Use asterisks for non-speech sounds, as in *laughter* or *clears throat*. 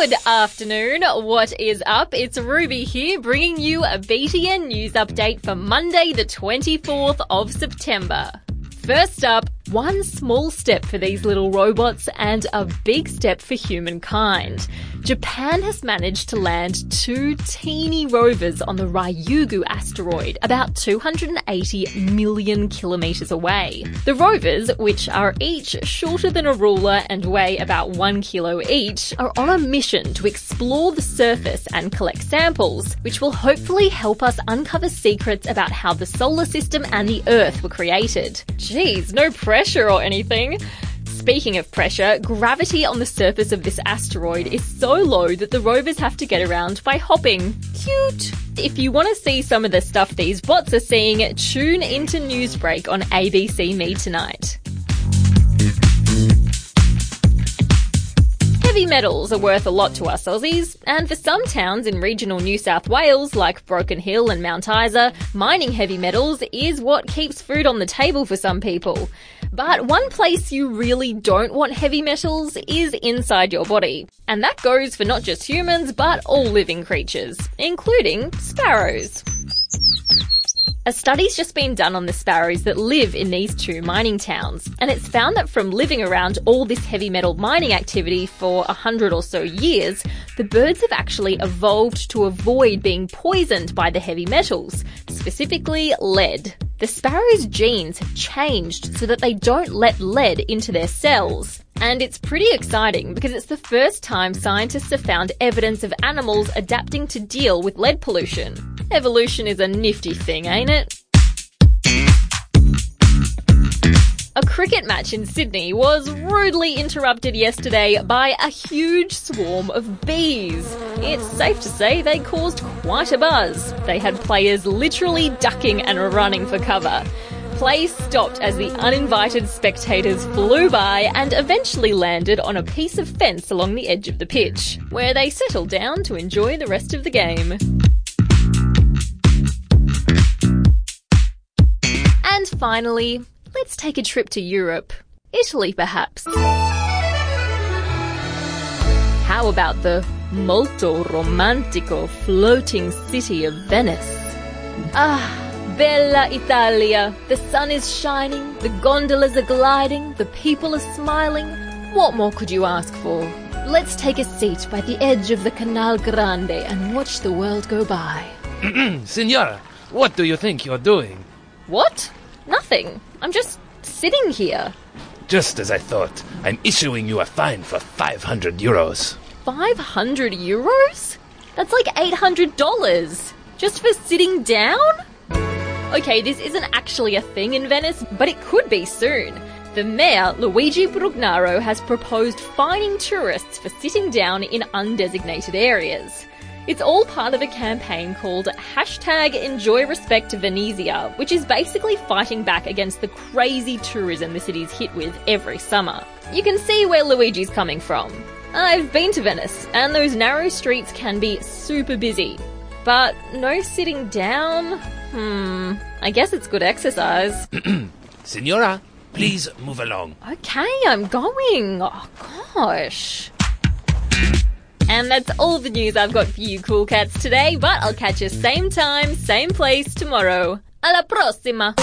Good afternoon. What is up? It's Ruby here bringing you a BTN news update for Monday, the 24th of September. First up, one small step for these little robots and a big step for humankind. Japan has managed to land two teeny rovers on the Ryugu asteroid, about 280 million kilometers away. The rovers, which are each shorter than a ruler and weigh about one kilo each, are on a mission to explore the surface and collect samples, which will hopefully help us uncover secrets about how the solar system and the Earth were created. Geez, no pressure or anything. Speaking of pressure, gravity on the surface of this asteroid is so low that the rovers have to get around by hopping. Cute! If you want to see some of the stuff these bots are seeing, tune into Newsbreak on ABC Me tonight. Heavy metals are worth a lot to us Aussies, and for some towns in regional New South Wales, like Broken Hill and Mount Isa, mining heavy metals is what keeps food on the table for some people. But one place you really don't want heavy metals is inside your body. And that goes for not just humans, but all living creatures, including sparrows. A study's just been done on the sparrows that live in these two mining towns, and it's found that from living around all this heavy metal mining activity for a hundred or so years, the birds have actually evolved to avoid being poisoned by the heavy metals, specifically lead. The sparrows' genes have changed so that they don't let lead into their cells. And it's pretty exciting because it's the first time scientists have found evidence of animals adapting to deal with lead pollution. Evolution is a nifty thing, ain't it? A cricket match in Sydney was rudely interrupted yesterday by a huge swarm of bees. It's safe to say they caused quite a buzz. They had players literally ducking and running for cover. Play stopped as the uninvited spectators flew by and eventually landed on a piece of fence along the edge of the pitch, where they settled down to enjoy the rest of the game. And finally, let's take a trip to Europe. Italy, perhaps. How about the molto romantico floating city of Venice? Ah, Bella Italia. The sun is shining, the gondolas are gliding, the people are smiling. What more could you ask for? Let's take a seat by the edge of the Canal Grande and watch the world go by. *clears throat* Signora, what do you think you're doing? What? Nothing. I'm just sitting here. Just as I thought, I'm issuing you a fine for 500 euros. 500 euros? That's like $800. Just for sitting down? Okay, this isn't actually a thing in Venice, but it could be soon. The mayor, Luigi Brugnaro, has proposed fining tourists for sitting down in undesignated areas. It's all part of a campaign called hashtag Enjoy Respect Venezia, which is basically fighting back against the crazy tourism the city's hit with every summer. You can see where Luigi's coming from. I've been to Venice, and those narrow streets can be super busy. But no sitting down? Hmm, I guess it's good exercise. *clears throat* Signora, please move along. Okay, I'm going. Oh, gosh. And that's all the news I've got for you, cool cats, today, but I'll catch you same time, same place tomorrow. Alla prossima!